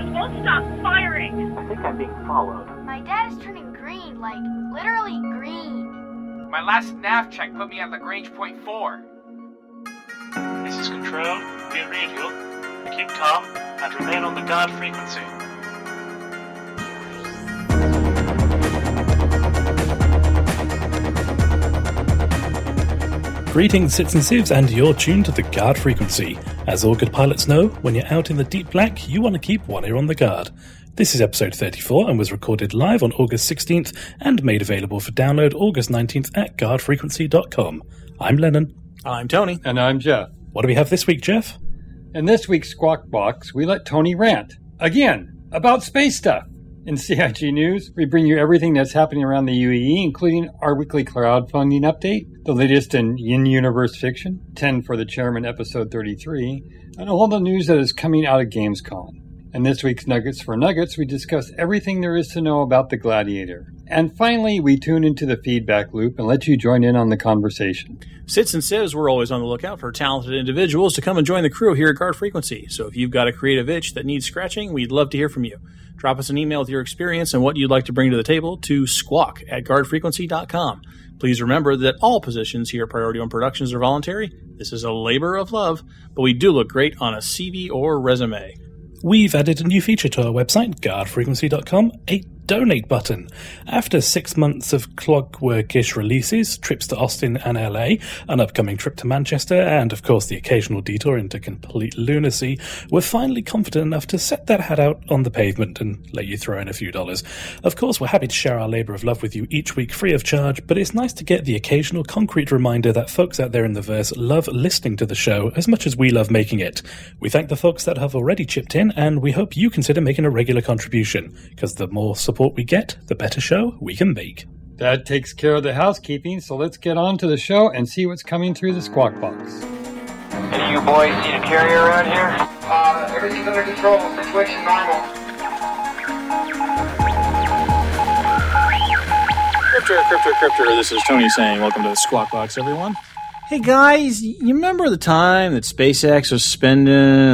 soldiers won't stop firing. I think I'm being followed. My dad is turning green, like literally green. My last nav check put me at Lagrange point 4. This is Control. We read you. Keep calm and remain on the guard frequency. Greetings, Sits and Sieves, and you're tuned to the guard frequency. As all good pilots know, when you're out in the deep black, you want to keep one ear on the guard. This is episode 34 and was recorded live on August 16th and made available for download August 19th at guardfrequency.com. I'm Lennon. I'm Tony. And I'm Jeff. What do we have this week, Jeff? In this week's Squawk Box, we let Tony rant. Again, about space stuff. In CIG News, we bring you everything that's happening around the UEE, including our weekly crowdfunding update, the latest in in universe fiction, 10 for the Chairman episode 33, and all the news that is coming out of Gamescom. In this week's Nuggets for Nuggets, we discuss everything there is to know about the Gladiator. And finally, we tune into the feedback loop and let you join in on the conversation. Sits and Sieves, we're always on the lookout for talented individuals to come and join the crew here at Guard Frequency. So if you've got a creative itch that needs scratching, we'd love to hear from you. Drop us an email with your experience and what you'd like to bring to the table to squawk at guardfrequency.com. Please remember that all positions here at Priority One Productions are voluntary. This is a labor of love, but we do look great on a CV or resume. We've added a new feature to our website, guardfrequency.com, a donate button. After six months of clockworkish releases, trips to Austin and LA, an upcoming trip to Manchester, and of course the occasional detour into complete lunacy, we're finally confident enough to set that hat out on the pavement and let you throw in a few dollars. Of course, we're happy to share our labor of love with you each week free of charge, but it's nice to get the occasional concrete reminder that folks out there in the verse love listening to the show as much as we love making it. We thank the folks that have already chipped in, and we hope you consider making a regular contribution, because the more support we get, the better show we can make. That takes care of the housekeeping, so let's get on to the show and see what's coming through the Squawk Box. Any you boys seen a carrier around here? Uh, everything's under control. Situation normal. Cryptor, Cryptor, Cryptor, this is Tony saying, welcome to the Squawk Box, everyone. Hey guys, you remember the time that SpaceX was spending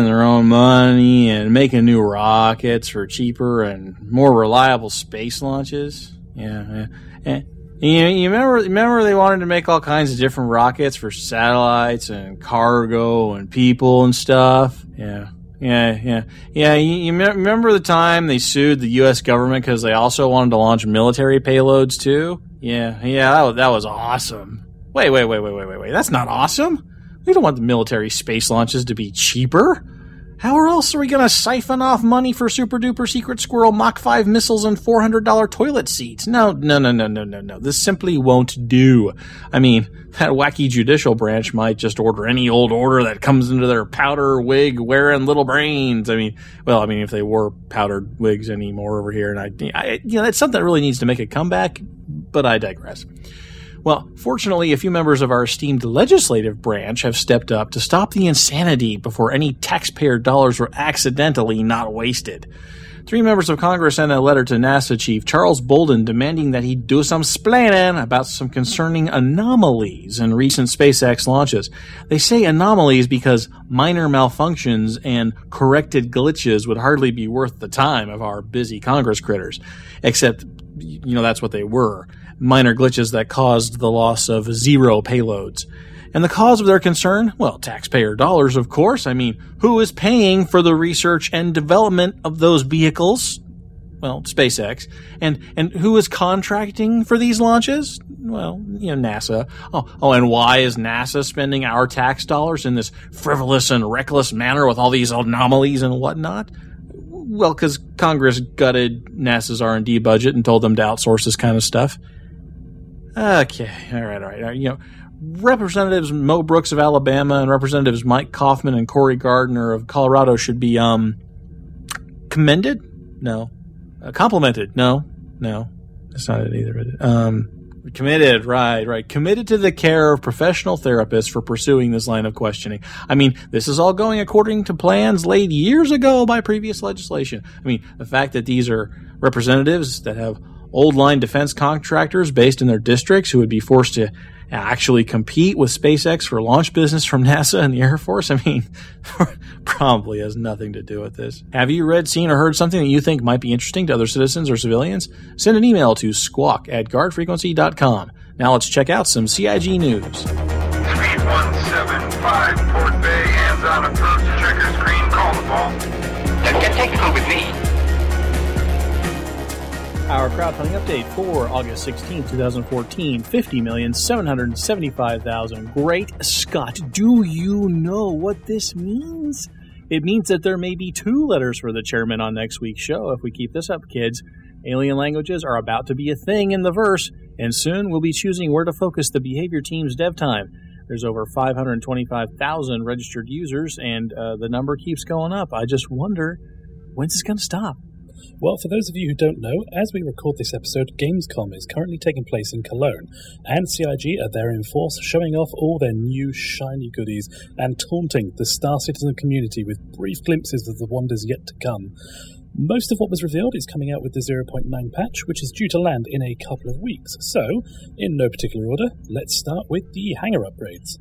their own money and making new rockets for cheaper and more reliable space launches? Yeah, yeah. You, you remember remember they wanted to make all kinds of different rockets for satellites and cargo and people and stuff? Yeah. Yeah, yeah, yeah. You, you remember the time they sued the U.S. government because they also wanted to launch military payloads too? Yeah, yeah. That that was awesome. Wait, wait, wait, wait, wait, wait, wait. That's not awesome. We don't want the military space launches to be cheaper. How else are we going to siphon off money for super duper secret squirrel Mach 5 missiles and $400 toilet seats? No, no, no, no, no, no, no. This simply won't do. I mean, that wacky judicial branch might just order any old order that comes into their powder wig wearing little brains. I mean, well, I mean, if they wore powdered wigs anymore over here, and I, I you know, that's something that really needs to make a comeback, but I digress. Well, fortunately, a few members of our esteemed legislative branch have stepped up to stop the insanity before any taxpayer dollars were accidentally not wasted. Three members of Congress sent a letter to NASA Chief Charles Bolden demanding that he do some splaining about some concerning anomalies in recent SpaceX launches. They say anomalies because minor malfunctions and corrected glitches would hardly be worth the time of our busy Congress critters. Except, you know, that's what they were minor glitches that caused the loss of zero payloads. And the cause of their concern? Well, taxpayer dollars, of course. I mean, who is paying for the research and development of those vehicles? Well, SpaceX. And, and who is contracting for these launches? Well, you know, NASA. Oh, oh, and why is NASA spending our tax dollars in this frivolous and reckless manner with all these anomalies and whatnot? Well, because Congress gutted NASA's R&D budget and told them to outsource this kind of stuff. Okay, all right, all right. All right. You know, Representatives Mo Brooks of Alabama and Representatives Mike Coffman and Cory Gardner of Colorado should be um commended. No, uh, complimented. No, no, that's not it either. Um, committed, right, right. Committed to the care of professional therapists for pursuing this line of questioning. I mean, this is all going according to plans laid years ago by previous legislation. I mean, the fact that these are representatives that have old line defense contractors based in their districts who would be forced to actually compete with SpaceX for launch business from NASA and the Air Force? I mean, probably has nothing to do with this. Have you read, seen, or heard something that you think might be interesting to other citizens or civilians? Send an email to squawk at guardfrequency.com. Now let's check out some CIG news. 3175 Port Bay, hands on approach, checker screen, call the ball. Don't get technical with me. Our crowdfunding update for August 16, 2014 50,775,000. Great Scott, do you know what this means? It means that there may be two letters for the chairman on next week's show if we keep this up, kids. Alien languages are about to be a thing in the verse, and soon we'll be choosing where to focus the behavior team's dev time. There's over 525,000 registered users, and uh, the number keeps going up. I just wonder when's this going to stop? Well, for those of you who don't know, as we record this episode, Gamescom is currently taking place in Cologne, and CIG are there in force, showing off all their new shiny goodies and taunting the Star Citizen community with brief glimpses of the wonders yet to come. Most of what was revealed is coming out with the 0.9 patch, which is due to land in a couple of weeks. So, in no particular order, let's start with the hangar upgrades.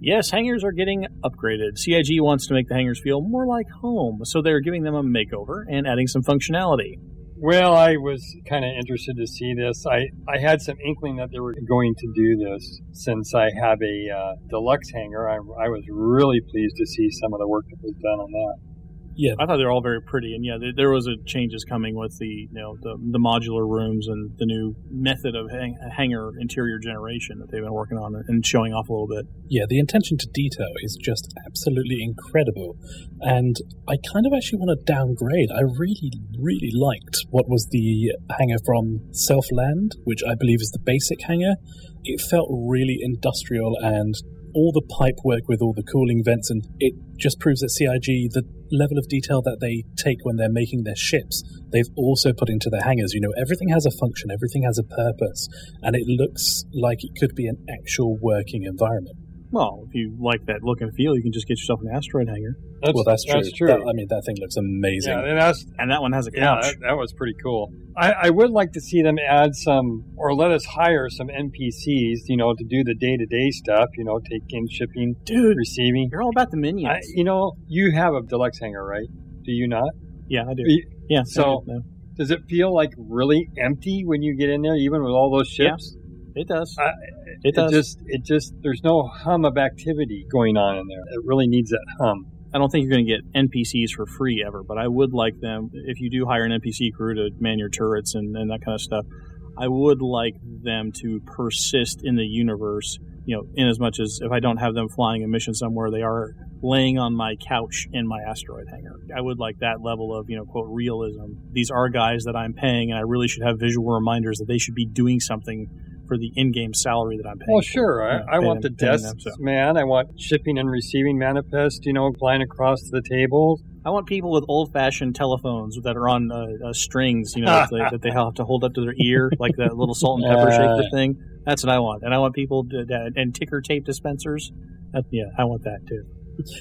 Yes, hangars are getting upgraded. CIG wants to make the hangars feel more like home, so they're giving them a makeover and adding some functionality. Well, I was kind of interested to see this. I, I had some inkling that they were going to do this since I have a uh, deluxe hangar. I, I was really pleased to see some of the work that was done on that. Yeah, I thought they were all very pretty, and yeah, there, there was a changes coming with the you know the, the modular rooms and the new method of hang, hanger interior generation that they've been working on and showing off a little bit. yeah, the attention to detail is just absolutely incredible. And I kind of actually want to downgrade. I really, really liked what was the hangar from Selfland, which I believe is the basic hangar. It felt really industrial and all the pipe work with all the cooling vents, and it just proves that CIG, the level of detail that they take when they're making their ships, they've also put into their hangars. You know, everything has a function, everything has a purpose, and it looks like it could be an actual working environment. Well, if you like that look and feel, you can just get yourself an asteroid hanger, That's, well, that's true. That's true. That- I mean, that thing looks amazing. yeah, and that's and that one has a yeah, couch. that, that was pretty cool. I, I would like to see them add some, or let us hire some NPCs, you know, to do the day to day stuff. You know, take in shipping, Dude, receiving. you're all about the minions. I, you know, you have a deluxe hanger, right? Do you not? yeah, I do. You- Yeah, so- do. No. Does it feel like really empty when you get in there, even with all those Yeah. It does. I- it does. just, it just, there's no hum of activity going on in there. It really needs that hum. I don't think you're going to get NPCs for free ever, but I would like them if you do hire an NPC crew to man your turrets and, and that kind of stuff. I would like them to persist in the universe, you know, in as much as if I don't have them flying a mission somewhere, they are laying on my couch in my asteroid hangar. I would like that level of, you know, quote, realism. These are guys that I'm paying, and I really should have visual reminders that they should be doing something for the in-game salary that I'm paying. Well, for. sure. Yeah, I, I pay want the them- paying them, desks, so. man. I want shipping and receiving manifest, you know, flying across the tables. I want people with old-fashioned telephones that are on uh, uh, strings, you know, that, they, that they have to hold up to their ear, like that little salt and pepper shaker thing. That's what I want, and I want people to, that, and ticker tape dispensers. That, yeah, I want that too.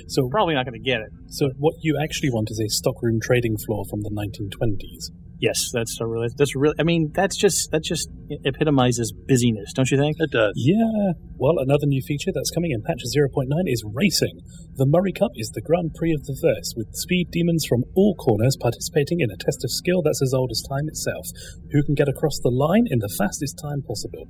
So, Probably not going to get it. so what you actually want is a stockroom trading floor from the 1920s. Yes, that's a really. That's really. I mean, that's just that just epitomizes busyness, don't you think? It does. Yeah. Well, another new feature that's coming in patch 0.9 is racing. The Murray Cup is the Grand Prix of the verse, with speed demons from all corners participating in a test of skill that's as old as time itself. Who can get across the line in the fastest time possible?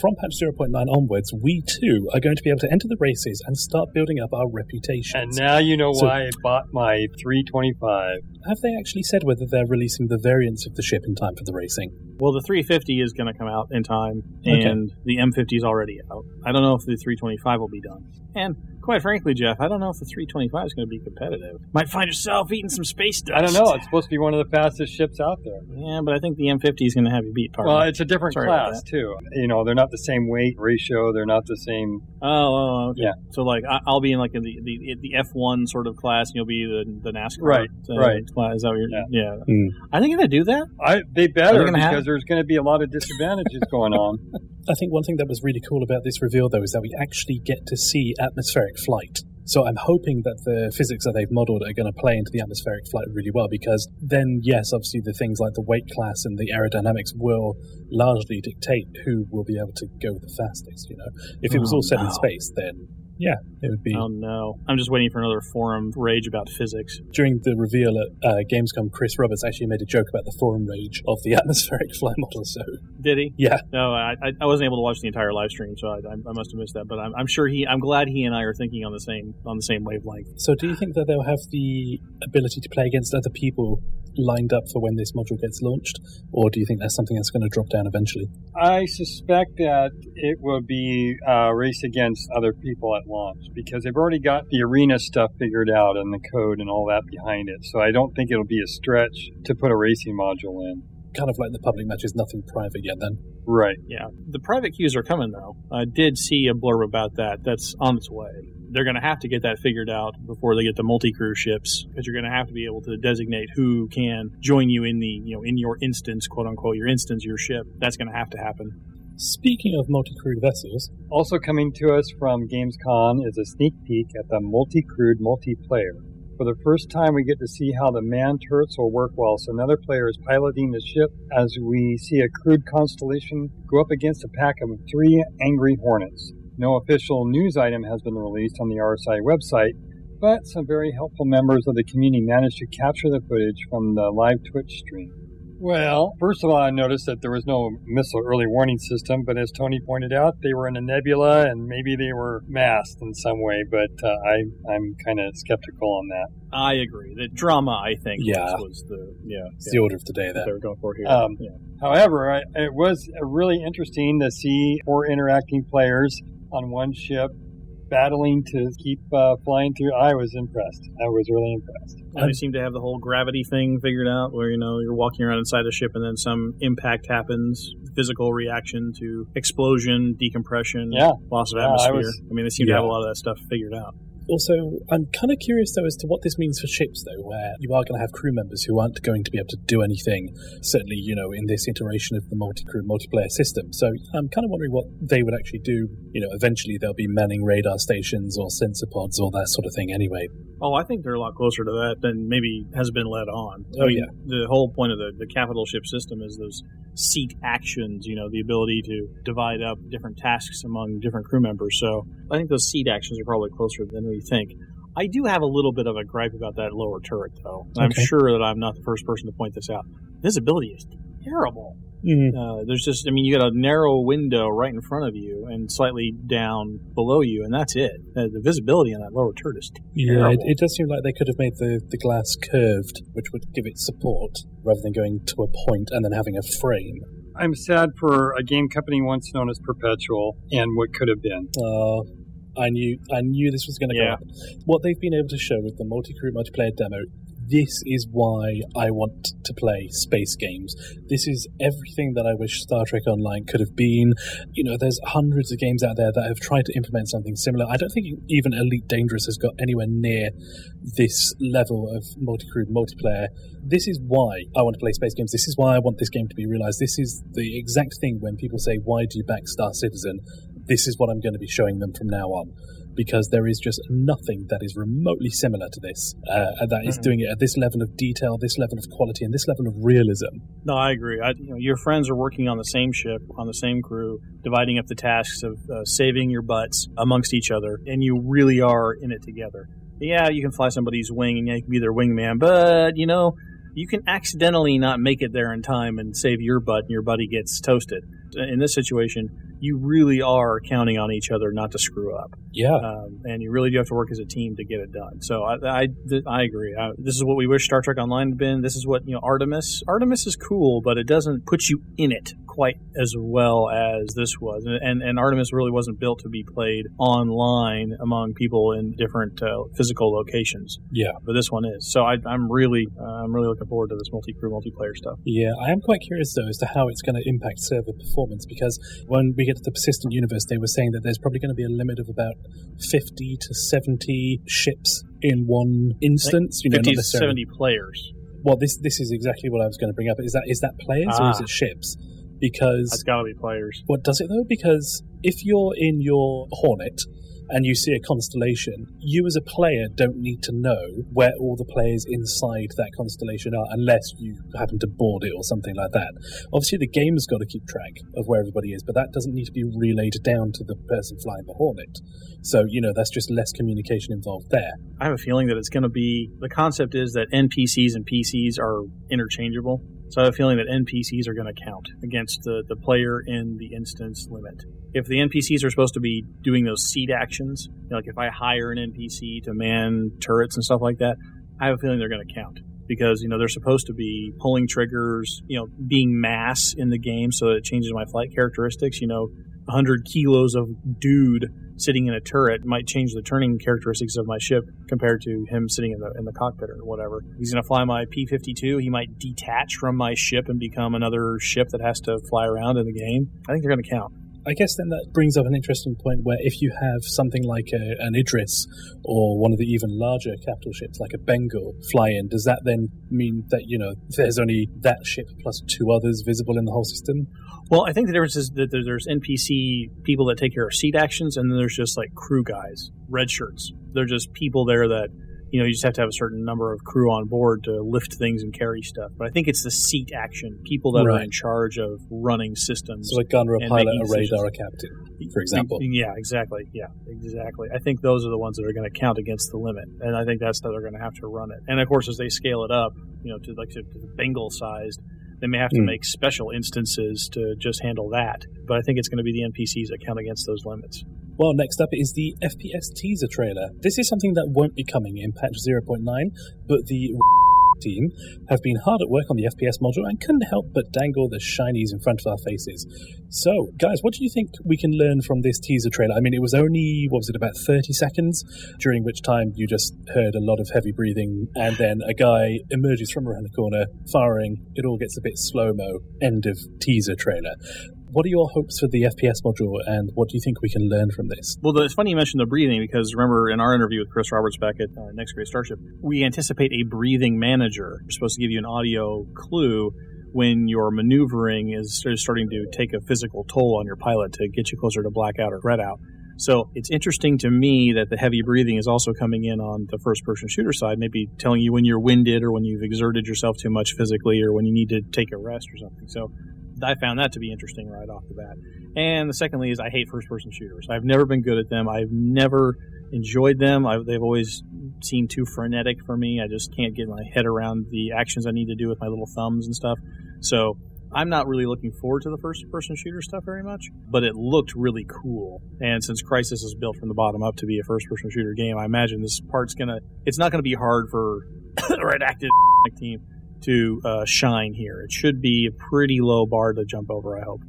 From patch 0.9 onwards, we too are going to be able to enter the races and start building up our reputation. And now you know So- why I bought my 325. Have they actually said whether they're releasing the variants of the ship in time for the racing? Well, the 350 is going to come out in time, Okay. and the M50 is already out. I don't know if the 325 will be done. And quite frankly, Jeff, I don't know if the 325 is going to be competitive. Might find yourself eating some space dust. I don't know. It's supposed to be one of the fastest ships out there. Yeah, but I think the M50 is going to have you beat. Partner. Well, it's a different Sorry class too. You know, they're not the same weight ratio. They're not the same. Oh, oh, okay. Yeah. So like, I, I'll be in like in the the, the F one sort of class, and you'll be the the NASCAR Right, right. class. Is that what you're? Yeah. Yeah. Hmm. I think if they do that, I they Are better they gonna because have- there's going to be a lot of disadvantages going on. I think one thing that was really cool about this reveal, though, is that we actually get to see atmospheric flight. So I'm hoping that the physics that they've modeled are going to play into the atmospheric flight really well because then, yes, obviously the things like the weight class and the aerodynamics will largely dictate who will be able to go the fastest. You know, if it was Oh, all set in space, then yeah, it would be. Oh no! I'm just waiting for another forum rage about physics. During the reveal at uh, Gamescom, Chris Roberts actually made a joke about the forum rage of the atmospheric flight model. So Did he? yeah, No, I, I- wasn't able to watch the entire live stream, so I, I I must have missed that. But I'm, I'm sure he. I'm glad he and I are thinking on the same on the same wavelength. So, do you think that they'll have the ability to play against other people lined up for when this module gets launched, or do you think that's something that's going to drop down eventually? I suspect that it will be uh, a race against other people at launch because they've already got the arena stuff figured out and the code and all that behind it. So I don't think it'll be a stretch to put a racing module in. Kind of like the public matches, nothing private yet. Then, Right. Yeah, the private queues are coming though. I did see a blurb about that. That's on its way. They're going to have to get that figured out before they get the multi-crew ships because you're going to have to be able to designate who can join you in the you know in your instance, quote unquote, your instance, your ship. That's going to have to happen. speaking of multi-crewed vessels, Also coming to us from Gamescom is a sneak peek at the multi-crewed multiplayer. For the first time, we get to see how the man turrets will work whilst another player is piloting the ship as we see a crewed constellation go up against a pack of three angry hornets. No official news item has been released on the RSI website, but some very helpful members of the community managed to capture the footage from the live Twitch stream. Well, first of all, I noticed that there was no missile early warning system, but as Tony pointed out, they were in a nebula and maybe they were masked in some way, but uh, I, I'm kind of skeptical on that. I agree. The drama, I think, Yeah. was, was the yeah, it's yeah the order of the day that they were going for here. Um, yeah. However, I, it was really interesting to see four interacting players on one ship battling to keep uh, flying through. I was impressed. I was really impressed. And they seem to have the whole gravity thing figured out, where you know you're walking around inside the ship, and then some impact happens, physical reaction to explosion, decompression, Yeah. loss of Yeah, I atmosphere. I, mean, they seem to have a lot of that stuff figured out. Also, I'm kind of curious though as to what this means for ships, though, where you are going to have crew members who aren't going to be able to do anything. Certainly, you know, in this iteration of the multi-crew multiplayer system. So I'm kind of wondering what they would actually do. You know, eventually they'll be manning radar stations or sensor pods or that sort of thing. Anyway, Oh, I think they're a lot closer to that than maybe has been led on. Oh, I Oh, mean, yeah. The whole point of the, the capital ship system is those seat actions, you know, the ability to divide up different tasks among different crew members. So I think those seat actions are probably closer than we think. I do have a little bit of a gripe about that lower turret, though. And I'm sure that I'm not the first person to point this out. Visibility is terrible. Mm. Uh, there's just, I mean, you got a narrow window right in front of you and slightly down below you, and that's it. Uh, the visibility on that lower turret is terrible. yeah, it, it does seem like they could have made the, the glass curved, which would give it support rather than going to a point and then having a frame. I'm sad for a game company once known as Perpetual and what could have been. Uh, I knew I knew this was going to Yeah. go up. What they've been able to show with the multi-crew multiplayer demo, this is why I want to play space games. This is everything that I wish Star Trek Online could have been. You know, there's hundreds of games out there that have tried to implement something similar. I don't think even Elite Dangerous has got anywhere near this level of multi-crew multiplayer. This is why I want to play space games. This is why I want this game to be realized. This is the exact thing when people say, "Why do you back Star Citizen?" This is what I'm going to be showing them from now on. Because there is just nothing that is remotely similar to this, uh, and that is doing it at this level of detail, this level of quality, and this level of realism. No, I agree. I, you know, your friends are working on the same ship, on the same crew, dividing up the tasks of uh, saving your butts amongst each other, and you really are in it together. Yeah, you can fly somebody's wing, and yeah, you can be their wingman, but you know, you can accidentally not make it there in time and save your butt, and your buddy gets toasted. In this situation, you really are counting on each other not to screw up Yeah, um, and you really do have to work as a team to get it done. So I I, I agree. I, this is what we wish Star Trek Online had been. This is what you know Artemis. Artemis is cool, but it doesn't put you in it quite as well as this was. And and, Artemis really wasn't built to be played online among people in different uh, physical locations. yeah, But this one is. So I, I'm really uh, I'm really looking forward to this multi crew multiplayer stuff. yeah. I am quite curious though as to how it's going to impact server performance because when we get to the persistent universe, they were saying that there's probably going to be a limit of about 50 to 70 ships in one instance. You know, 50 to 70 players. Well, this this is exactly what I was going to bring up. Is that is that players or is Ah. it ships? Because That's got to be players. what does it though? Because if you're in your Hornet and you see a constellation, you as a player don't need to know where all the players inside that constellation are unless you happen to board it or something like that. Obviously, the game has got to keep track of where everybody is, but that doesn't need to be relayed down to the person flying the Hornet. So, you know, that's just less communication involved there. I have a feeling that it's going to be the concept is that NPCs and PCs are interchangeable. So I have a feeling that NPCs are going to count against the, the player in the instance limit. If the NPCs are supposed to be doing those seed actions, you know, like if I hire an NPC to man turrets and stuff like that, I have a feeling they're going to count because you know they're supposed to be pulling triggers, you know, being mass in the game so it changes my flight characteristics. You know, 100 kilos of dude sitting in a turret might change the turning characteristics of my ship compared to him sitting in the in the cockpit or whatever. He's going to fly my P-52. He might detach from my ship and become another ship that has to fly around in the game. I think they're going to count. I guess then that brings up an interesting point where if you have something like a, an Idris or one of the even larger capital ships like a Bengal fly in, does that then mean that, you know, there's only that ship plus two others visible in the whole system? Well, I think the difference is that there's NPC people that take care of seat actions, and then there's just like crew guys, red shirts. They're just people there that you know you just have to have a certain number of crew on board to lift things and carry stuff. But I think it's the seat action people that are in charge of running systems. So a gunner, a pilot, a radar, a captain, for example. Yeah, exactly. Yeah, exactly. I think those are the ones that are going to count against the limit, and I think that's how they're going to have to run it. And of course, as they scale it up, you know, to like to the Bengal sized, they may have to Hmm. make special instances to just handle that. But I think it's going to be the NPCs that count against those limits. Well, next up is the FPS teaser trailer. This is something that won't be coming in patch 0.9, but the team have been hard at work on the FPS module and couldn't help but dangle the shinies in front of our faces. So, guys, what do you think we can learn from this teaser trailer? I mean, it was only, what was it, about 30 seconds, during which time you just heard a lot of heavy breathing, and then a guy emerges from around the corner, firing. It all gets a bit slow mo. End of teaser trailer. What are your hopes for the FPS module, and what do you think we can learn from this? Well, it's funny you mentioned the breathing because remember in our interview with Chris Roberts back at uh, Next Great Starship, we anticipate a breathing manager. We're supposed to give you an audio clue when your maneuvering is starting to take a physical toll on your pilot to get you closer to blackout or red out. So it's interesting to me that the heavy breathing is also coming in on the first person shooter side, maybe telling you when you're winded or when you've exerted yourself too much physically or when you need to take a rest or something. So I found that to be interesting right off the bat. And the secondly is I hate first person shooters. I've never been good at them. I've never enjoyed them. i they've always seemed too frenetic for me. I just can't get my head around the actions I need to do with my little thumbs and stuff. So I'm not really looking forward to the first person shooter stuff very much, but it looked really cool. And since Crysis is built from the bottom up to be a first person shooter game, I imagine this part's gonna it's not gonna be hard for a red active team to uh, shine here. It should be a pretty low bar to jump over, I hope.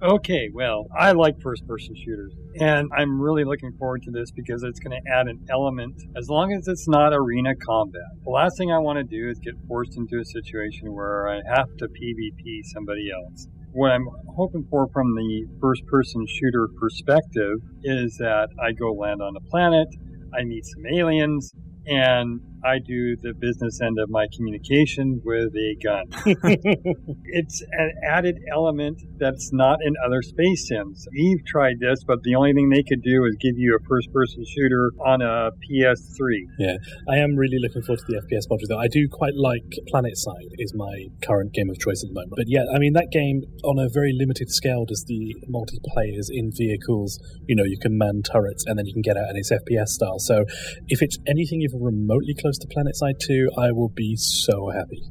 Okay, well, I like first person shooters. And I'm really looking forward to this because it's going to add an element, as long as it's not arena combat. The last thing I want to do is get forced into a situation where I have to PvP somebody else. What I'm hoping for from the first person shooter perspective is that I go land on a planet, I meet some aliens, and I do the business end of my communication with a gun. it's an added element that's not in other space sims. Eve tried this, but the only thing they could do is give you a first person shooter on a PS3. Yeah, I am really looking forward to the FPS module, though. I do quite like PlanetSide, is my current game of choice at the moment. But yeah, I mean, that game, on a very limited scale, does the multiplayers in vehicles, you know, you can man turrets and then you can get out and it's FPS style. So if it's anything even remotely close to PlanetSide 2, I will be so happy.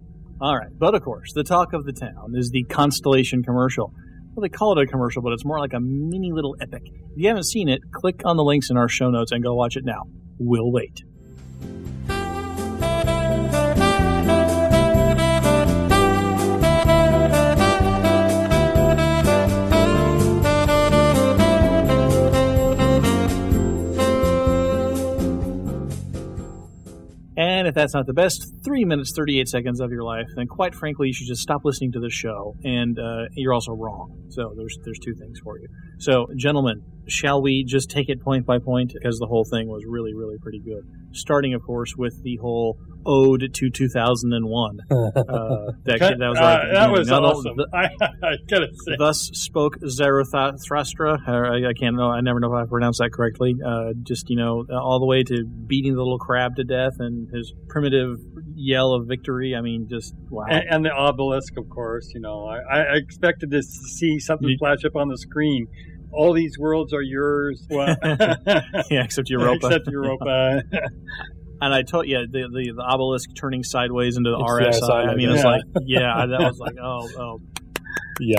All right, but of course, the talk of the town is the Constellation commercial. Well, they call it a commercial, but it's more like a mini little epic. If you haven't seen it, click on the links in our show notes and go watch it now. We'll wait. And if that's not the best three minutes, 38 seconds of your life, then quite frankly, you should just stop listening to the show. And uh, you're also wrong. So there's, there's two things for you. So, gentlemen, shall we just take it point by point? Because the whole thing was really, really pretty good. Starting, of course, with the whole ode to 2001. Uh, that, that was Uh, right. at the that beginning. was Not all- awesome. I, I gotta say. Thus spoke Zarathustra. I, I can't know. I never know if I pronounced that correctly. Uh, just you know, all the way to beating the little crab to death and his primitive yell of victory. I mean, just wow. And, and the obelisk, of course. You know, I, I expected to see something You- flash up on the screen. All these worlds are yours. Well, yeah, except Europa. Except Europa. And I told you the, the the obelisk turning sideways into the It's the RSI. I RSI, mean, it's yeah. like yeah, I, that was like oh oh yeah.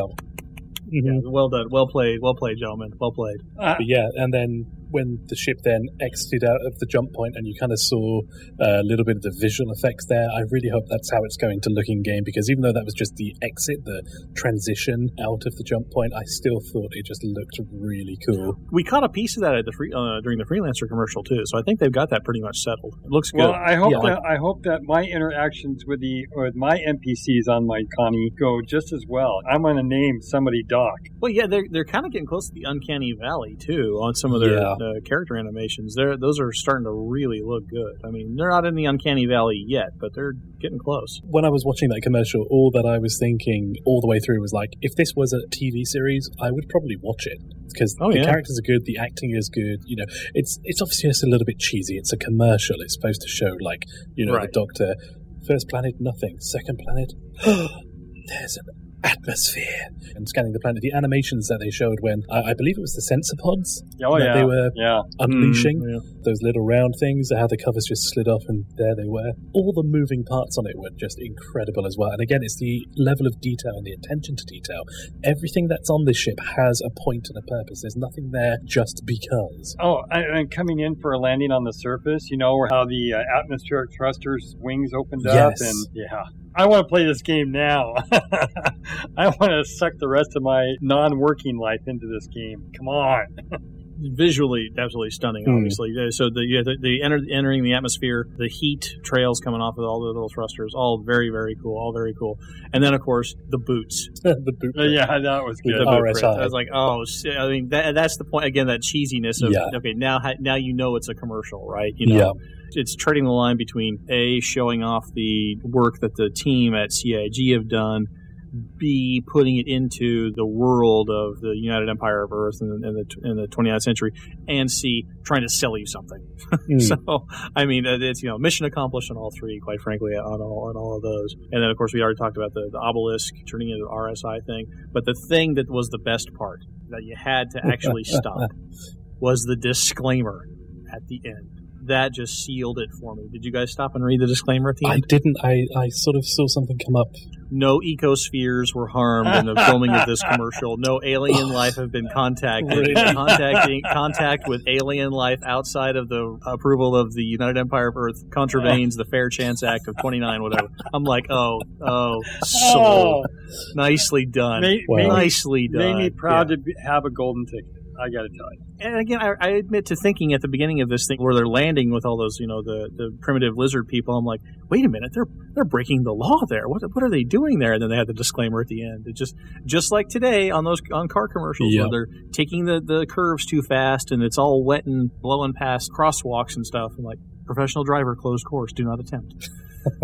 yeah, Mhm. well done, well played, well played, gentlemen, well played. Uh, yeah, and then when the ship then exited out of the jump point and you kind of saw uh, a little bit of the visual effects there, I really hope that's how it's going to look in game because even though that was just the exit, the transition out of the jump point, I still thought it just looked really cool. We caught a piece of that at the free uh, during the freelancer commercial too, so I think they've got that pretty much settled. It looks good. well, I hope Yeah. that I hope that my interactions with the with my NPCs on my Connie go just as well. I'm going to name somebody Doc. Well, yeah, they're they're kind of getting close to the uncanny valley too on some of their Yeah. Uh, character animations. They're those are starting to really look good. I mean, they're not in the uncanny valley yet, but they're getting close. When I was watching that commercial, all that I was thinking all the way through was like, if this was a TV series, I would probably watch it because Oh, the yeah. characters are good, the acting is good. You know, it's it's obviously just a little bit cheesy. It's a commercial. It's supposed to show like you know Right. the Doctor, first planet nothing, second planet, there's an atmosphere. And scanning the planet, the animations that they showed when I, I believe it was the sensor pods Oh that yeah, they were yeah. unleashing Mm, yeah. those little round things, how the covers just slid off and there they were. All the moving parts on it were just incredible as well. And again, it's the level of detail and the attention to detail. Everything that's on this ship has a point and a purpose. There's nothing there just because. Oh, and, coming in for a landing on the surface, you know, how the uh, atmospheric thrusters wings opened up, and yeah, I want to play this game now. I want to suck the rest of my non-working life into this game. Come on. Visually, absolutely stunning. Hmm. Obviously, Uh, so the yeah, the, the enter, entering the atmosphere, the heat trails coming off of all the little thrusters, all very very cool, all very cool. And then of course the boots, the boot. Uh, yeah, that was good. the boot prints. RSI. I was like, oh, shit. I mean, that, that's the point again. That cheesiness of Yeah. okay, now now you know it's a commercial, right? You know, it's treading the line between a showing off the work that the team at CIG have done, b putting it into the world of the United Empire of Earth in, in the in the 29th century, and c trying to sell you something. Mm. So I mean, it's you know mission accomplished on all three, quite frankly, on all on all of those. And then of course we already talked about the, the obelisk turning into the RSI thing, but the thing that was the best part that you had to actually stop was the disclaimer at the end. That just sealed it for me. Did you guys stop and read the disclaimer at the I didn't. I, I sort of saw something come up. No ecospheres were harmed in the filming of this commercial. No alien life have been contacted. Contacting contact with alien life outside of the approval of the United Empire of Earth contravenes the Fair Chance Act of 29, whatever. I'm like, oh, oh, sold. Oh. Nicely done. Made, Wow. Nicely done. made me proud Yeah. to be, have a golden ticket. I got to tell you. and again, I, I admit to thinking at the beginning of this thing where they're landing with all those, you know, the, the primitive lizard people. I'm like, wait a minute, they're they're breaking the law there. What what are they doing there? And then they had the disclaimer at the end. It just just like today on those on car commercials Yeah. where they're taking the the curves too fast and it's all wet and blowing past crosswalks and stuff. I'm like, professional driver, closed course, do not attempt.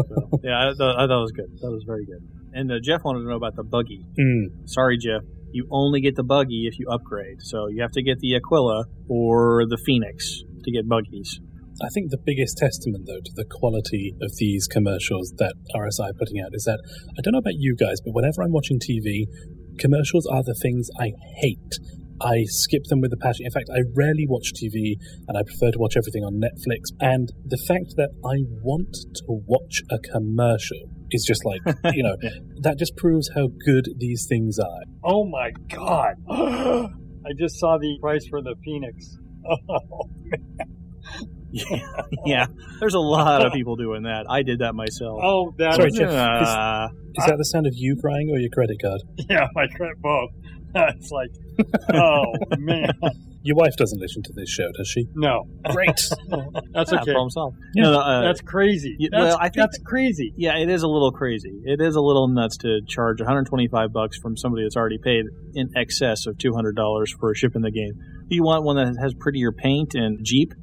so, yeah, I thought, I thought it was good. That was very good. And uh, Jeff wanted to know about the buggy. Mm. Sorry, Jeff. You only get the buggy if you upgrade. So you have to get the Aquila or the Phoenix to get buggies. I think the biggest testament, though, to the quality of these commercials that RSI are putting out is that I don't know about you guys, but whenever I'm watching TV, commercials are the things I hate. I skip them with a passion. In fact, I rarely watch TV and I prefer to watch everything on Netflix. And the fact that I want to watch a commercial is just like, you know, that just proves how good these things are. Oh my God! I just saw the price for the Phoenix. Oh, Yeah, yeah. There's a lot of people doing that. I did that myself. oh that Sorry, is- Jeff. Uh, Is that the sound of you crying or your credit card? yeah, my credit both. it's like, oh man, Your wife doesn't listen to this show, does she? no, Great. that's yeah, okay. problem solved. Yeah. No, no, uh, That's crazy. Yeah, that's, well, I think- that's crazy. yeah, it is a little crazy. It is a little nuts to charge 125 bucks from somebody that's already paid in excess of $200 for a ship in the game. Do you want one that has prettier paint and Jeep?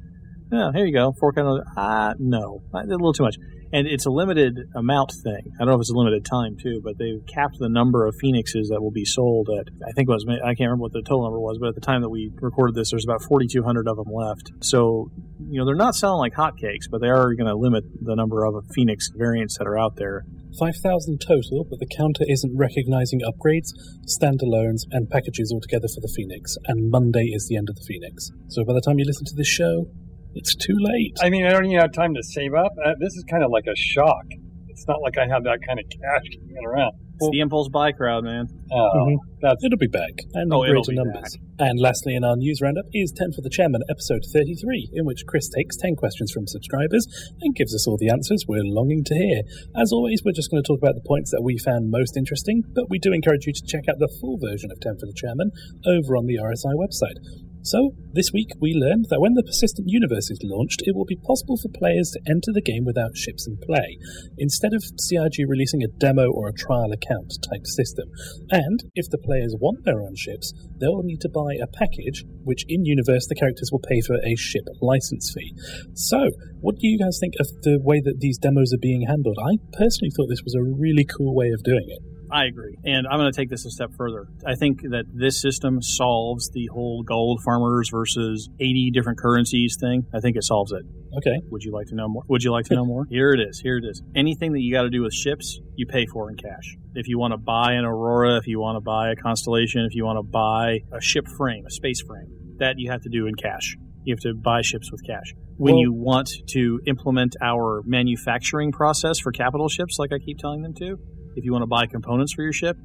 Yeah, here you go. Fork out. Ah, no, a little too much. And it's a limited amount thing. I don't know if it's a limited time too, but they've capped the number of phoenixes that will be sold at. I think it was. I can't remember what the total number was, but at the time that we recorded this, there's about 4,200 of them left. So, you know, they're not selling like hotcakes, but they are going to limit the number of phoenix variants that are out there. 5,000 total, but the counter isn't recognizing upgrades, standalones, and packages altogether for the Phoenix, and Monday is the end of the Phoenix. So by the time you listen to this show, it's too late. I mean, I don't even have time to save up. Uh, this is kind of like a shock. It's not like I have that kind of cash kicking around. It's the impulse buy crowd, man. Oh, Mhm. that's It'll be back, and Oh, in it'll greater be numbers. And lastly, in our news roundup is 10 for the Chairman, episode 33, in which Chris takes 10 questions from subscribers and gives us all the answers we're longing to hear. As always, we're just going to talk about the points that we found most interesting, but we do encourage you to check out the full version of 10 for the Chairman over on the RSI website. So, this week we learned that when the Persistent Universe is launched, it will be possible for players to enter the game without ships in play, instead of CIG releasing a demo or a trial account type system. And if the players want their own ships, they'll need to buy a package, which in universe the characters will pay for a ship license fee. So, what do you guys think of the way that these demos are being handled? I personally thought this was a really cool way of doing it. I agree. And I'm going to take this a step further. I think that this system solves the whole gold farmers versus 80 different currencies thing. I think it solves it. Okay. Would you like to know more? Would you like to know more? Here it is. Here it is. Anything that you got to do with ships, you pay for in cash. If you want to buy an Aurora, if you want to buy a Constellation, if you want to buy a ship frame, a space frame, that you have to do in cash. You have to buy ships with cash. When Well- you want to implement our manufacturing process for capital ships, like I keep telling them to, if you want to buy components for your ship,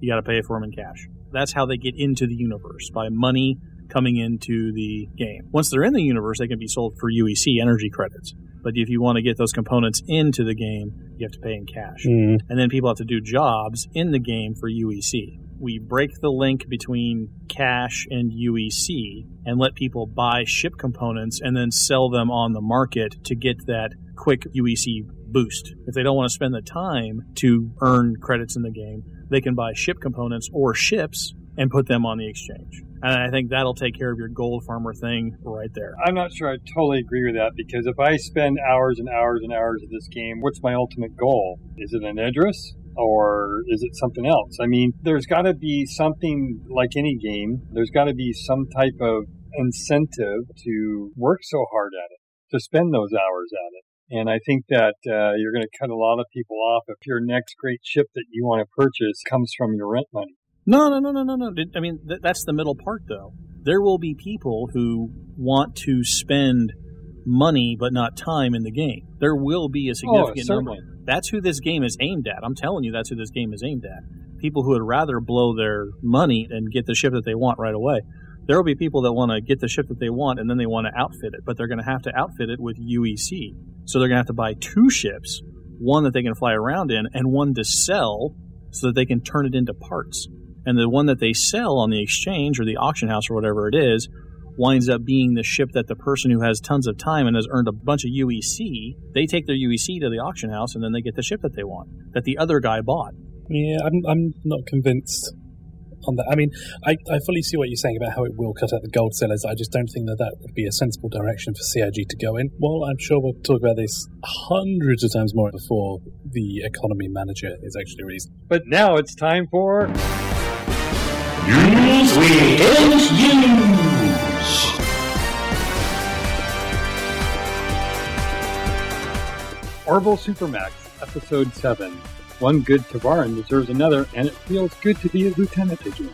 you got to pay for them in cash. That's how they get into the universe by money coming into the game. Once they're in the universe, they can be sold for UEC energy credits. But if you want to get those components into the game, you have to pay in cash. Mm. And then people have to do jobs in the game for UEC. We break the link between cash and UEC and let people buy ship components and then sell them on the market to get that quick UEC boost. If they don't want to spend the time to earn credits in the game, they can buy ship components or ships and put them on the exchange. And I think that'll take care of your gold farmer thing right there. I'm not sure I totally agree with that because if I spend hours and hours and hours of this game, what's my ultimate goal? Is it an Idris? Or is it something else? I mean, there's got to be something like any game. There's got to be some type of incentive to work so hard at it, to spend those hours at it. And I think that uh, you're going to cut a lot of people off if your next great ship that you want to purchase comes from your rent money. No, no, no, no, no, no. I mean, th- that's the middle part, though. There will be people who want to spend money but not time in the game. There will be a significant number. certainly. That's who this game is aimed at. I'm telling you, that's who this game is aimed at. People who would rather blow their money and get the ship that they want right away. There will be people that want to get the ship that they want and then they want to outfit it, but they're going to have to outfit it with UEC. So they're going to have to buy two ships, one that they can fly around in and one to sell so that they can turn it into parts. And the one that they sell on the exchange or the auction house or whatever it is winds up being the ship that the person who has tons of time and has earned a bunch of UEC, they take their UEC to the auction house and then they get the ship that they want, that the other guy bought. Yeah, I'm, I'm not convinced on that. I mean, I, I fully see what you're saying about how it will cut out the gold sellers. I just don't think that that would be a sensible direction for CIG to go in. Well, I'm sure we'll talk about this hundreds of times more before the economy manager is actually released. But now it's time for Orville Supermax, Episode 7. One good Tevarin deserves another, and it feels good to be a lieutenant again.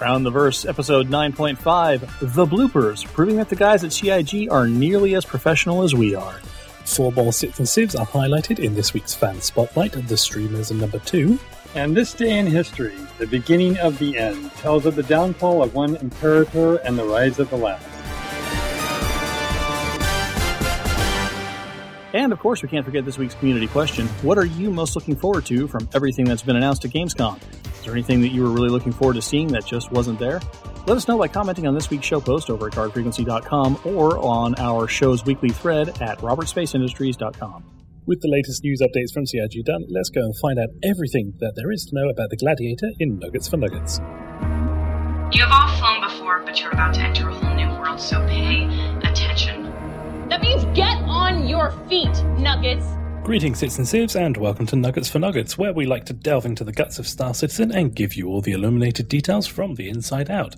Around the Verse, episode 9.5, The Bloopers, proving that the guys at CIG are nearly as professional as we are. Four ball sits and sieves are highlighted in this week's fan spotlight. The streamers are number two. And this day in history, the beginning of the end, tells of the downfall of one imperator and the rise of the last. And of course, we can't forget this week's community question. What are you most looking forward to from everything that's been announced at Gamescom? Is there anything that you were really looking forward to seeing that just wasn't there? Let us know by commenting on this week's show post over at guardfrequency.com or on our show's weekly thread at robertspaceindustriescom With the latest news updates from CIG done, let's go and find out everything that there is to know about the Gladiator in Nuggets for Nuggets. You have all flown before, but you're about to enter a whole new world, so pay attention. That means get on your feet, Nuggets. Greetings, Sits and Sieves, and welcome to Nuggets for Nuggets, where we like to delve into the guts of Star Citizen and give you all the illuminated details from the inside out.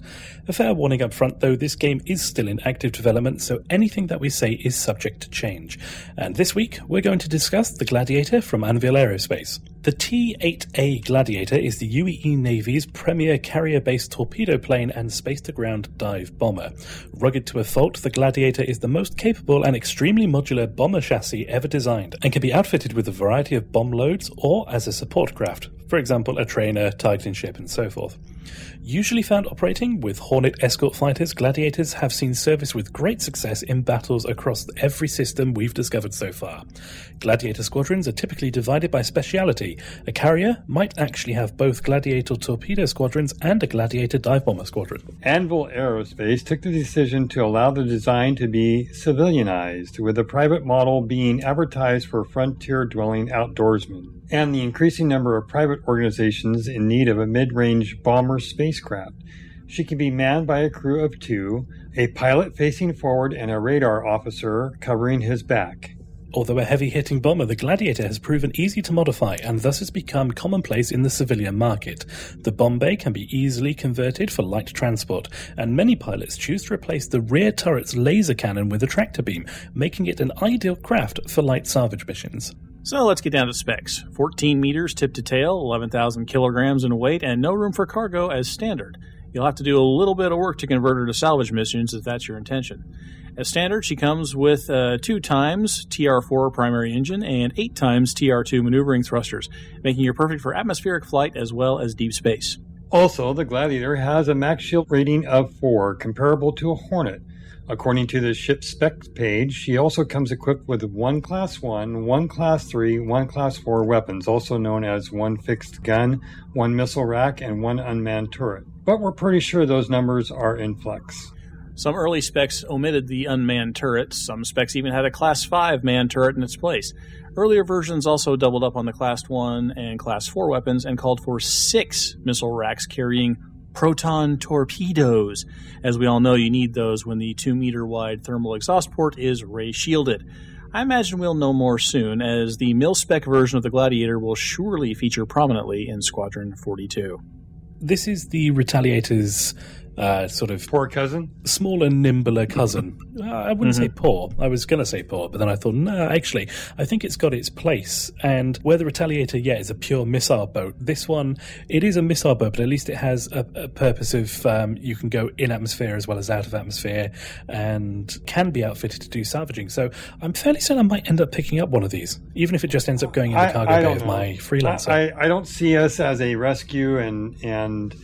A fair warning up front, though, this game is still in active development, so anything that we say is subject to change. And this week, we're going to discuss the Gladiator from Anvil Aerospace. The T 8A Gladiator is the UEE Navy's premier carrier based torpedo plane and space to ground dive bomber. Rugged to a fault, the Gladiator is the most capable and extremely modular bomber chassis ever designed and can be outfitted with a variety of bomb loads or as a support craft, for example, a trainer, targeting ship, and so forth. Usually found operating with Hornet escort fighters, Gladiators have seen service with great success in battles across every system we've discovered so far. Gladiator squadrons are typically divided by speciality. A carrier might actually have both Gladiator torpedo squadrons and a Gladiator dive bomber squadron. Anvil Aerospace took the decision to allow the design to be civilianized, with a private model being advertised for frontier dwelling outdoorsmen, and the increasing number of private organizations in need of a mid range bomber spacecraft. She can be manned by a crew of two, a pilot facing forward and a radar officer covering his back. Although a heavy hitting bomber, the Gladiator has proven easy to modify and thus has become commonplace in the civilian market. The bomb bay can be easily converted for light transport, and many pilots choose to replace the rear turret's laser cannon with a tractor beam, making it an ideal craft for light salvage missions. So let's get down to specs 14 meters tip to tail, 11,000 kilograms in weight, and no room for cargo as standard. You'll have to do a little bit of work to convert her to salvage missions if that's your intention. As standard, she comes with uh, two times TR4 primary engine and eight times TR2 maneuvering thrusters, making her perfect for atmospheric flight as well as deep space. Also, the Gladiator has a max shield rating of 4, comparable to a Hornet. According to the ship specs page, she also comes equipped with one Class 1, one Class 3, one Class 4 weapons, also known as one fixed gun, one missile rack, and one unmanned turret. But we're pretty sure those numbers are in flux. Some early specs omitted the unmanned turret. Some specs even had a Class 5 manned turret in its place. Earlier versions also doubled up on the Class 1 and Class 4 weapons and called for six missile racks carrying proton torpedoes. As we all know, you need those when the 2 meter wide thermal exhaust port is ray shielded. I imagine we'll know more soon, as the mil spec version of the Gladiator will surely feature prominently in Squadron 42. This is the Retaliator's uh, sort of Poor cousin? smaller, nimbler cousin. Uh, I wouldn't say poor. I was going to say poor, but then I thought, no, actually, I think it's got its place. And where the Retaliator, yeah, is a pure missile boat, this one, it is a missile boat, but at least it has a, a purpose of um, you can go in atmosphere as well as out of atmosphere and can be outfitted to do salvaging. So I'm fairly certain I might end up picking up one of these, even if it just ends up going in the cargo bay don't of know. my freelancer. I, I don't see us as a rescue and and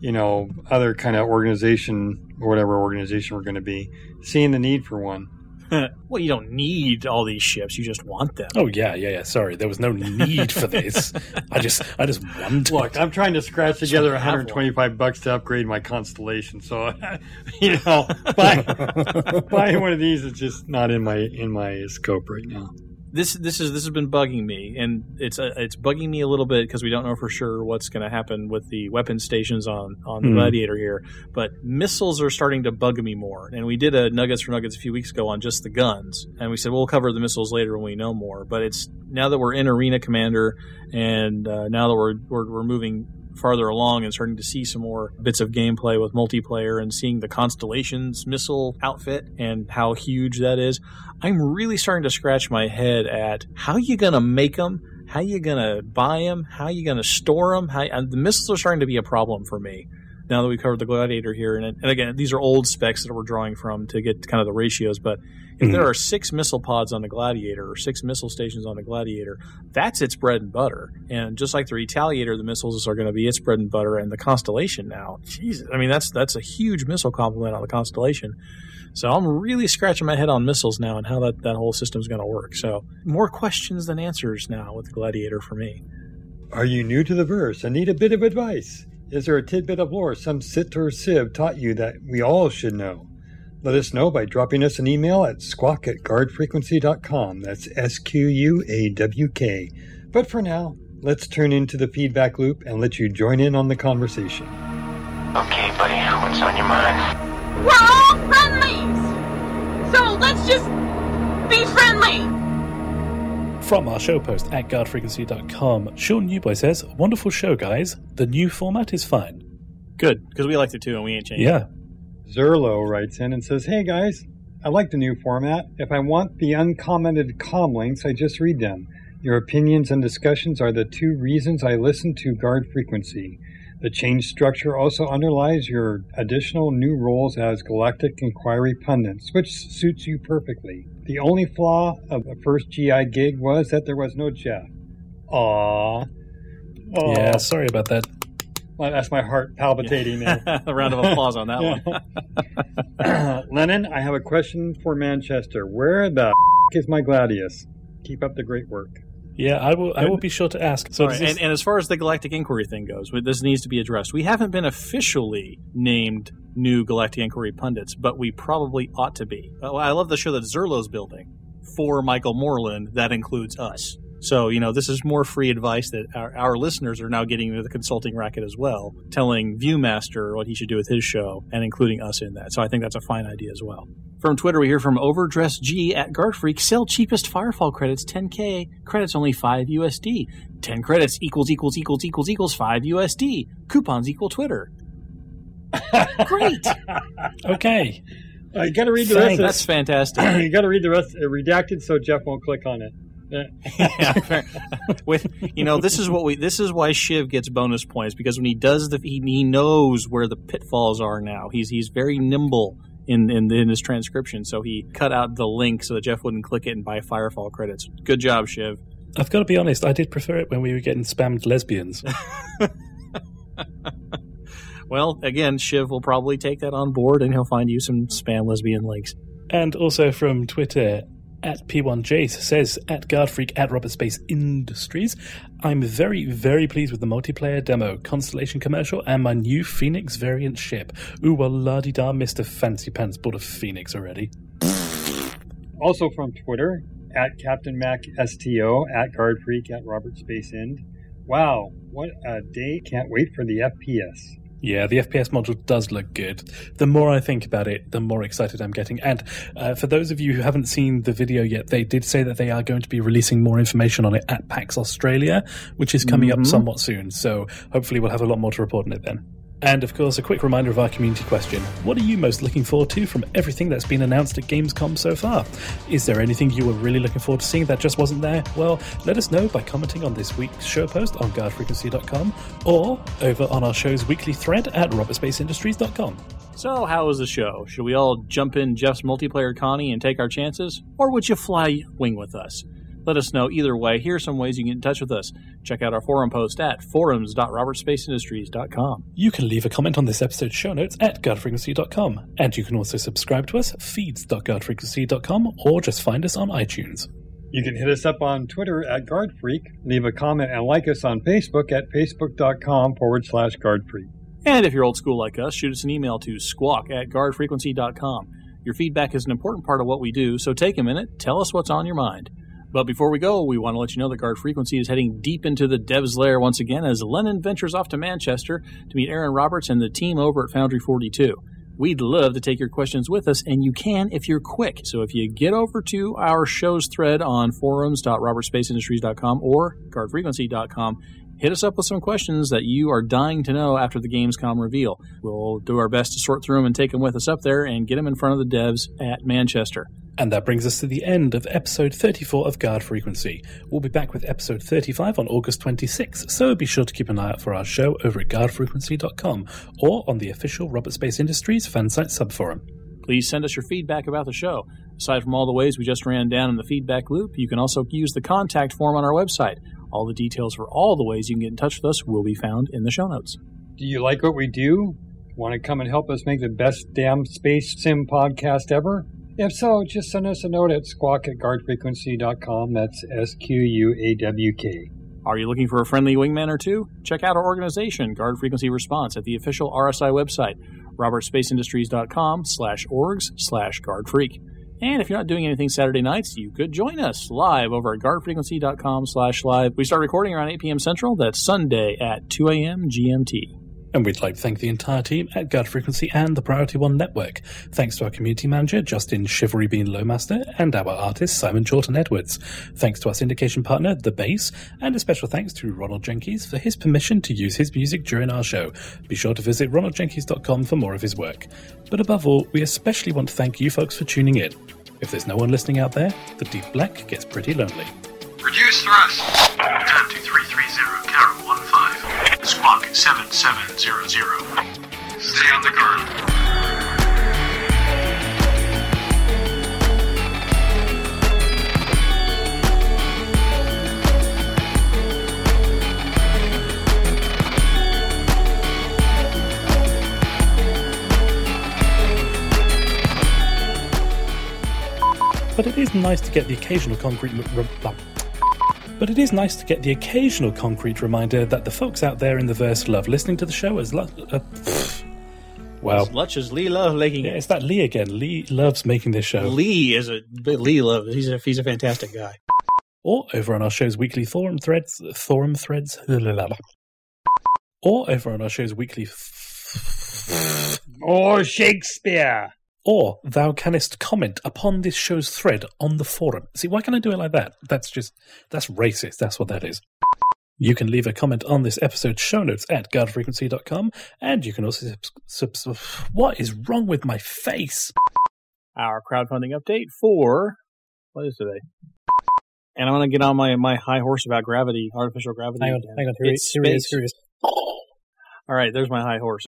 you know other kind of organization or whatever organization we're going to be seeing the need for one. well, you don't need all these ships, you just want them. Oh yeah, yeah, yeah. Sorry, there was no need for this. I just, I just wanted. Look, I'm trying to scratch together wanna have 125 bucks to upgrade my constellation. So, you know, buy, buying one of these is just not in my in my scope right now. This this is this has been bugging me, and it's uh, it's bugging me a little bit because we don't know for sure what's going to happen with the weapon stations on on the Hmm. Gladiator here. But missiles are starting to bug me more, and we did a Nuggets for Nuggets a few weeks ago on just the guns, and we said we'll cover the missiles later when we know more. But it's now that we're in Arena Commander, and uh, now that we're, we're we're moving farther along and starting to see some more bits of gameplay with multiplayer and seeing the constellations missile outfit and how huge that is i'm really starting to scratch my head at how you gonna make them how you gonna buy them how you gonna store them how the missiles are starting to be a problem for me now that we covered the gladiator here. And, and again these are old specs that we're drawing from to get kind of the ratios but if there hmm. are six missile pods on the gladiator or six missile stations on the gladiator that's its bread and butter. And just like the Retaliator, the missiles are going to be its bread and butter, and the Constellation now, Jesus, I mean that's that's a huge missile complement on the Constellation. So I'm really scratching my head on missiles now and how that that whole system's going to work. So more questions than answers now with the Gladiator for me. Are you new to the verse and need a bit of advice? Is there a tidbit of lore some Sit or Civ taught you that we all should know? Let us know by dropping us an email at squawk at guardfrequency.com. That's S Q U A W K. But for now, let's turn into the feedback loop and let you join in on the conversation. Okay, buddy, what's on your mind? We're all friendlies! So let's just be friendly! From our show post at guardfrequency.com, Sean Newboy says, Wonderful show, guys. The new format is fine. Good, because we liked it too, and we ain't changing. Yeah. Zerlo writes in and says, Hey guys, I like the new format. If I want the uncommented com links, I just read them. Your opinions and discussions are the two reasons I listen to Guard Frequency. The change structure also underlies your additional new roles as Galactic Inquiry pundits, which suits you perfectly. The only flaw of the first GI gig was that there was no Jeff. Aww. Aw. Yeah, sorry about that. Well, that's my heart palpitating there. a round of applause on that one. Lennon, I have a question for Manchester. Where the f- is my Gladius? Keep up the great work. Yeah, I will. I will be sure to ask. So, right, this- and, and as far as the Galactic Inquiry thing goes, this needs to be addressed. We haven't been officially named new Galactic Inquiry pundits, but we probably ought to be. Oh, I love the show that Zerlo's building for Michael Moreland. That includes us. So, you know, this is more free advice that our, our listeners are now getting into the consulting racket as well, telling Viewmaster what he should do with his show and including us in that. So I think that's a fine idea as well. From Twitter, we hear from Overdressed G at Guard Freak. Sell cheapest Firefall credits, 10k. Credits only 5 USD. 10 credits equals equals equals equals equals 5 USD. Coupons equal Twitter. Great. okay. I got to read the Thanks. rest. That's fantastic. you got to read the rest uh, redacted so Jeff won't click on it. Yeah, with you know this is what we this is why Shiv gets bonus points because when he does the he, he knows where the pitfalls are now. He's he's very nimble in, in in his transcription, so he cut out the link so that Jeff wouldn't click it and buy Firefall credits. Good job, Shiv. I've got to be honest. I did prefer it when we were getting spammed lesbians. Well, again, Shiv will probably take that on board and he'll find you some spam lesbian links. and also from Twitter. At P1Jace says at Guardfreak at Roberts Space Industries, I'm very, very pleased with the multiplayer demo, Constellation commercial, and my new Phoenix variant ship. Ooh, well, la di da, Mr. Fancy Pants bought a Phoenix already. also from Twitter at Captain Mac STO at Guard Freak at Robert Space End. Wow, what a day! Can't wait for the FPS. Yeah, the FPS module does look good. The more I think about it, the more excited I'm getting. And uh, for those of you who haven't seen the video yet, they did say that they are going to be releasing more information on it at PAX Australia, which is coming up somewhat soon. So hopefully we'll have a lot more to report on it then. And of course, a quick reminder of our community question. What are you most looking forward to from everything that's been announced at Gamescom so far? Is there anything you were really looking forward to seeing that just wasn't there? Well, let us know by commenting on this week's show post on guardfrequency.com or over on our show's weekly thread at robertsspaceindustries.com. So, how was the show? Should we all jump in Jeff's multiplayer Connie and take our chances? Or would you fly wing with us? Let us know either way. Here are some ways you can get in touch with us. Check out our forum post at forums.robertsspaceindustries.com. You can leave a comment on this episode's show notes at guardfrequency.com, and you can also subscribe to us at feeds.guardfrequency.com or just find us on iTunes. You can hit us up on Twitter at GuardFreak, leave a comment, and like us on Facebook at facebook.com forward slash GuardFreak. And if you're old school like us, shoot us an email to squawk at guardfrequency.com. Your feedback is an important part of what we do, so take a minute, tell us what's on your mind. But before we go, we want to let you know that Guard Frequency is heading deep into the devs lair once again as Lennon ventures off to Manchester to meet Erin Roberts and the team over at Foundry 42. We'd love to take your questions with us, and you can if you're quick. So if you get over to our show's thread on forums.robertsspaceindustries.com or guardfrequency.com, hit us up with some questions that you are dying to know after the Gamescom reveal. We'll do our best to sort through them and take them with us up there and get them in front of the devs at Manchester. And that brings us to the end of episode 34 of Guard Frequency. We'll be back with episode 35 on August 26th, so be sure to keep an eye out for our show over at guardfrequency.com or on the official Roberts Space Industries fansite subforum. Please send us your feedback about the show. Aside from all the ways we just ran down in the feedback loop, you can also use the contact form on our website. All the details for all the ways you can get in touch with us will be found in the show notes. Do you like what we do? Want to come and help us make the best damn space sim podcast ever? If so, just send us a note at squawk at guardfrequency.com. That's S Q U A W K. Are you looking for a friendly wingman or two? Check out our organization, Guard Frequency Response, at the official RSI website, robertsspaceindustries.com slash orgs slash guardfreak. And if you're not doing anything Saturday nights, you could join us live over at guardfrequency.com slash live. We start recording around 8 p.m. Central. That's Sunday at 2 a.m. GMT. And we'd like to thank the entire team at Guard Frequency and the Priority One Network. Thanks to our community manager, Justin Chivalry Bean Lowmaster, and our artist, Simon Chorlton Edwards. Thanks to our syndication partner, The Base, and a special thanks to Ronald Jenkins for his permission to use his music during our show. Be sure to visit ronaldjenkins.com for more of his work. But above all, we especially want to thank you folks for tuning in. If there's no one listening out there, the deep black gets pretty lonely. Reduce thrust. Turn to 330, Carol 15. Squawk 7700. Stay on the guard. But it is nice to get the occasional concrete. r- r- But it is nice to get the occasional concrete reminder that the folks out there in the verse love listening to the show as. Lo- uh, pfft. wow. As much as Lee loves making Yeah, it. it's that Lee again. Lee loves making this show. Lee is a Lee loves. He's a he's a fantastic guy. Or over on our show's weekly forum threads. Forum threads. Or over on our show's weekly. f- Or Shakespeare. Or thou canst comment upon this show's thread on the forum. See, why can't I do it like that? That's just, that's racist. That's what that is. You can leave a comment on this episode's show notes at guardfrequency.com, and you can also sub- sub- what is wrong with my face? Our crowdfunding update for what is today? And I'm going to get on my, my high horse about gravity, artificial gravity. Hang on, hang on. Here, It's he- here is. space. Here. All right, there's my high horse.